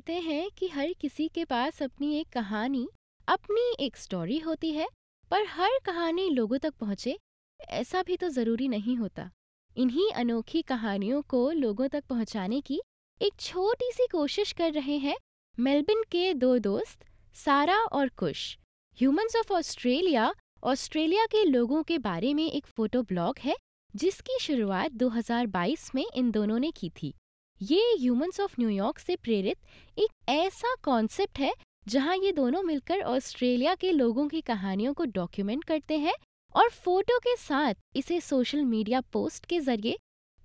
कहते हैं कि हर किसी के पास अपनी एक कहानी, अपनी एक स्टोरी होती है, पर हर कहानी लोगों तक पहुँचे, ऐसा भी तो ज़रूरी नहीं होता। इन्हीं अनोखी कहानियों को लोगों तक पहुँचाने की एक छोटी-सी कोशिश कर रहे हैं मेलबर्न के दो दोस्त, सारा और Kush. Humans of Australia, Australia के लोगों के बारे में एक फ़ोटो ब्लॉग है, जिसकी शुरुआत 2022 में इन दोनों ने की थी। ये ह्यूमन्स ऑफ़ न्यूयॉर्क से प्रेरित एक ऐसा कॉन्सेप्ट है जहाँ ये दोनों मिलकर ऑस्ट्रेलिया के लोगों की कहानियों को डॉक्यूमेंट करते हैं और फ़ोटो के साथ इसे सोशल मीडिया पोस्ट के ज़रिए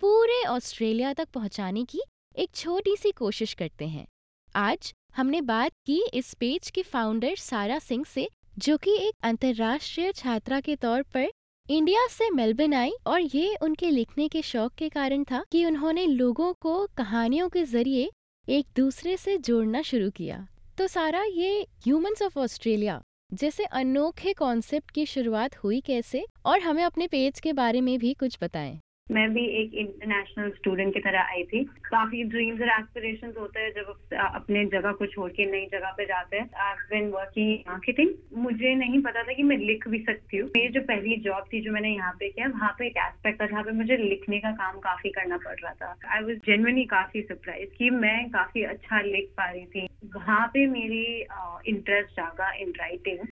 पूरे ऑस्ट्रेलिया तक पहुँचाने की एक छोटी सी कोशिश करते हैं। आज हमने बात की इस पेज की फाउंडर सारा सिंह से, जो कि एक अंतर्राष्ट्रीय छात्रा के तौर पर इंडिया से मेलबर्न आई और ये उनके लिखने के शौक के कारण था कि उन्होंने लोगों को कहानियों के ज़रिए एक दूसरे से जोड़ना शुरू किया। तो सारा ये ह्यूमंस ऑफ़ ऑस्ट्रेलिया, जैसे अनोखे कॉन्सेप्ट की शुरुआत हुई कैसे? और हमें अपने पेज के बारे में भी कुछ बताएँ। मैं भी एक इंटरनेशनल स्टूडेंट की तरह आई थी। काफ़ी ड्रीम्स और एस्पिरेशन होते हैं जब अपने जगह को छोड़ के नई जगह पे जाते हैं। मार्केटिंग मुझे नहीं पता था कि मैं लिख भी सकती हूँ। मेरी जो पहली जॉब थी जो मैंने यहाँ पे किया, वहाँ पे एक एस्पेक्ट था जहाँ पे मुझे लिखने का काम काफ़ी करना पड़ रहा था। आई वॉज़ जेनवनली काफ़ी सरप्राइज़ कि मैं काफ़ी अच्छा लिख पा रही थी। वहाँ पे मेरी इंटरेस्ट जागा in writing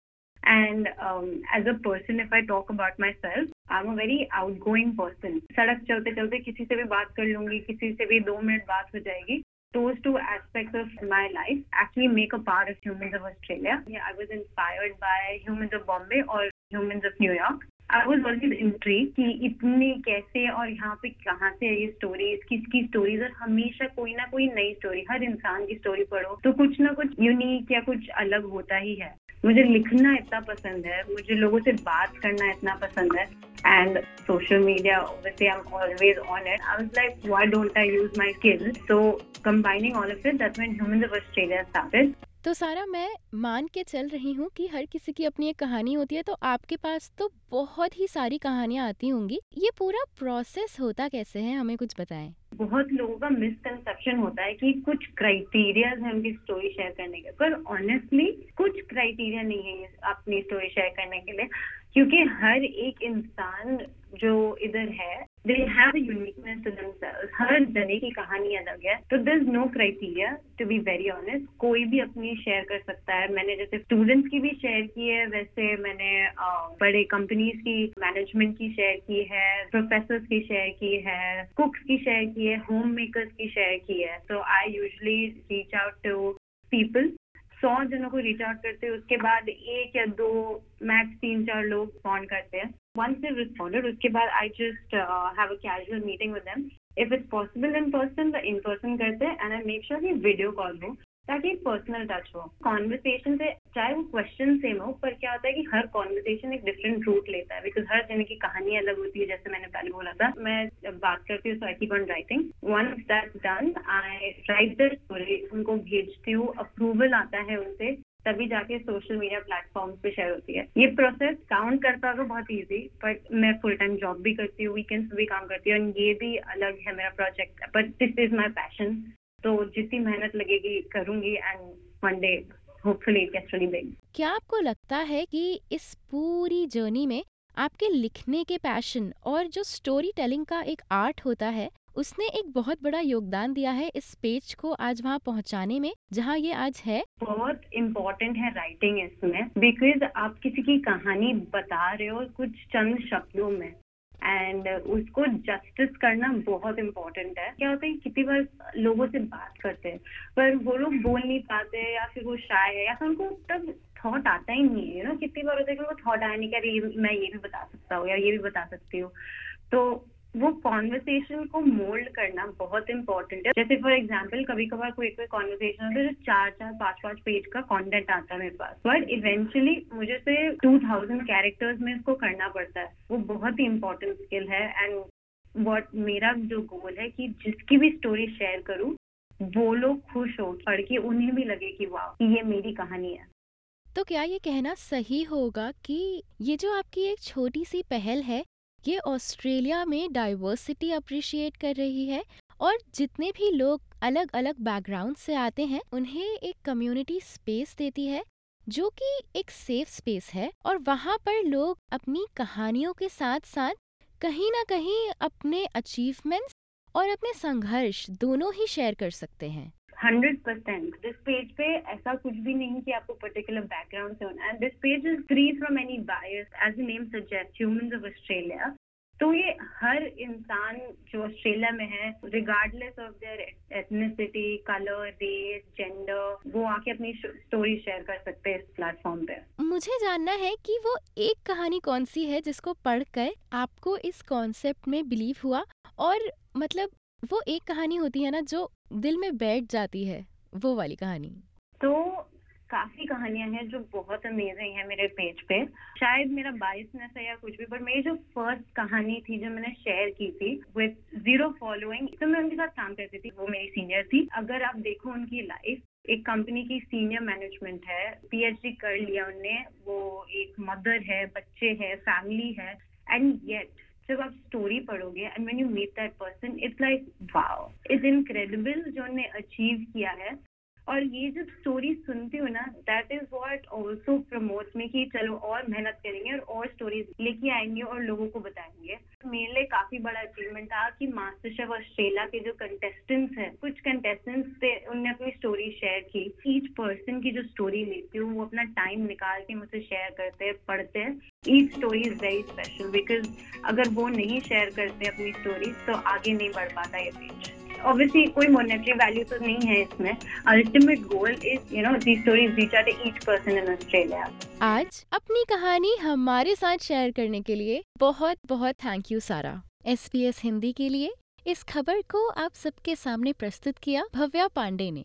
and as a person if I talk about my talk about am a very outgoing person सड़क चलते चलते किसी से भी बात कर लूँगी किसी से भी दो मिनट बात हो जाएगी those two aspects of my life actually make a part of Humans of Australia. Yeah, I was inspired by Humans of Bombay or Humans of New York. I was always intrigue कि इतने कैसे और यहाँ पे कहाँ से है ये स्टोरीज किसकी स्टोरीज और हमेशा कोई ना कोई नई स्टोरी हर इंसान की स्टोरी पढ़ो तो कुछ ना कुछ यूनिक या कुछ अलग होता ही है मुझे लिखना इतना पसंद है मुझे लोगों से बात करना इतना पसंद है and social media obviously i'm always on it. I was like why don't i use my skills? So combining all of it that's when humans of australia started तो सारा मैं मान के चल रही हूँ कि हर किसी की अपनी एक कहानी होती है तो आपके पास तो बहुत ही सारी कहानियाँ आती होंगी। ये पूरा प्रोसेस होता कैसे है, हमें कुछ बताएँ? बहुत लोगों का मिसकंसेप्शन होता है कि कुछ क्राइटेरिया है उनकी स्टोरी शेयर करने के पर ऑनेस्टली कुछ क्राइटेरिया नहीं है अपनी स्टोरी शेयर करने के लिए। क्योंकि हर एक इंसान जो इधर है they have uniqueness to themselves हर जने की कहानी अलग है। तो there is no criteria to be very honest कोई भी अपनी शेयर कर सकता है। मैंने जैसे स्टूडेंट्स की भी शेयर की है, वैसे मैंने बड़े कंपनीज़ की मैनेजमेंट की शेयर की है प्रोफेसर की शेयर की है कुक्स की शेयर की है होम मेकर्स की शेयर की है। तो I usually reach out to people सौ जनों को रीच आउट करते हैं। उसके बाद एक या दो मैक्स तीन चार लोग रिस्पॉन्ड करते हैं। वंस दे रिस्पॉन्डेड उसके बाद I just have a casual meeting with them if it's possible in person तो इन पर्सन करते हैं एंड आई मेक श्योर कि वीडियो कॉल हो, ताकि पर्सनल टच हो। कॉन्वर्सेशन से, चाहे वो क्वेश्चन सेम हो, पर क्या होता है कि हर कॉन्वर्सेशन एक डिफरेंट रूट लेता है बिकॉज़ हर जन की कहानी अलग होती है, जैसे मैंने पहले बोला था। मैं बात करती हूँ I on writing once that done I write the story उनको भेजती हूँ। अप्रूवल आता है उनसे तभी जाके सोशल मीडिया प्लेटफॉर्म पे शेयर होती है। ये प्रोसेस काउंट करता तो बहुत इजी बट मैं फुल टाइम जॉब भी करती हूँ वीकेंड्स भी काम करती हूँ ये भी अलग है मेरा project but this is my passion तो जितनी मेहनत लगेगी, करूँगी and one day hopefully it big क्या आपको लगता है कि इस पूरी जर्नी में आपके लिखने के पैशन और जो स्टोरी टेलिंग का एक आर्ट होता है उसने एक बहुत बड़ा योगदान दिया है इस पेज को आज वहाँ पहुँचाने में, जहाँ ये आज है। बहुत इम्पोर्टेंट है राइटिंग इसमें बिकॉज़ आप किसी की कहानी बता रहे हो कुछ चंद शब्दों में। एंड उसको जस्टिस करना बहुत इम्पोर्टेंट है। क्या होता है कितनी बार लोगों से बात करते हैं, पर वो लोग बोल नहीं पाते या फिर वो शाय है, या फिर उनको तब थॉट आता ही नहीं है यू नो कितनी बार होता है कि उनको थॉट आया नहीं कि मैं ये भी बता सकता हूँ या ये भी बता सकती हूँ। तो वो कॉन्वर्सेशन को मोल्ड करना बहुत इंपॉर्टेंट है। जैसे फॉर एग्ज़ाम्पल कभी कभार कोई कोई कॉन्वर्सेशन होता है जो चार चार पाँच पाँच पेज का कंटेंट आता है मेरे पास। बट इवेंचुअली मुझे से टू थाउज़ेंड कैरेक्टर्स में इसको करना पड़ता है। वो बहुत ही इंपॉर्टेंट स्किल है एंड वॉट मेरा जो गोल है कि जिसकी भी स्टोरी शेयर करूँ, वो लोग खुश हो पढ़ के उन्हें भी लगे कि वाह ये मेरी कहानी है। तो क्या ये कहना सही होगा कि ये जो आपकी एक छोटी सी पहल है ये ऑस्ट्रेलिया में डाइवर्सिटी अप्रिशिएट कर रही है और जितने भी लोग अलग अलग बैकग्राउंड से आते हैं, उन्हें एक कम्युनिटी स्पेस देती है, जो कि एक सेफ़ स्पेस है और वहाँ पर लोग अपनी कहानियों के साथ साथ कहीं ना कहीं अपने अचीवमेंट्स और अपने संघर्ष दोनों ही शेयर कर सकते हैं। हंड्रेड परसेंट दिस पेज पे ऐसा कुछ भी नहीं कि आपको पर्टिकुलर बैकग्राउंड से होना है। This page is free from any bias as a name suggest humans of Australia तो ये हर इंसान जो ऑस्ट्रेलिया में है regardless of their ethnicity colour race gender वो आके अपनी स्टोरी शेयर कर सकते हैं इस प्लेटफॉर्म पे। मुझे जानना है कि वो एक कहानी कौन सी है जिसको पढ़कर आपको इस कॉन्सेप्ट में बिलीव हुआ? और मतलब वो एक कहानी होती है ना जो दिल में बैठ जाती है वो वाली कहानी। तो काफ़ी कहानियाँ हैं जो बहुत अमेजिंग है मेरे पेज पे। शायद मेरा बाइसनेस है या कुछ भी पर मेरी जो फ़र्स्ट कहानी थी जो मैंने शेयर की थी विद ज़ीरो फॉलोइंग तो मैं उनके साथ काम करती थी, वो मेरी सीनियर थी। अगर आप देखो उनकी लाइफ एक कंपनी की सीनियर मैनेजमेंट है पीएचडी कर लिया उनने, वो एक मदर है, बच्चे है फैमिली है एंड येट जब आप स्टोरी पढ़ोगे and when you meet that person it's like wow it's incredible जो उन्होंने अचीव किया है। और ये जब स्टोरी सुनती हूँ ना that is what also promote में कि चलो और मेहनत करेंगे और और स्टोरीज लेके आएँगे और लोगों को बताएँगे। मेरे लिए काफ़ी बड़ा अचीवमेंट था कि मास्टर शेफ ऑस्ट्रेलिया के जो कंटेस्टेंट्स हैं, कुछ कंटेस्टेंट्स थे, उनने अपनी स्टोरी शेयर की। ईच पर्सन की जो स्टोरी लेती हूँ, वो अपना टाइम निकाल के मुझसे शेयर करते हैं पढ़ते। हैं each story is very special because अगर वो नहीं शेयर करते अपनी स्टोरी तो आगे नहीं बढ़ पाता ये पेज ऑब्वियसली कोई मोनेटरी वैल्यू तो नहीं है इसमें. Ultimate goal is you know the stories reach out each person in Australia आज अपनी कहानी हमारे साथ शेयर करने के लिए बहुत बहुत thank you Sara S Hindi के लिए इस खबर को आप सबके सामने प्रस्तुत किया भव्या पांडे ने।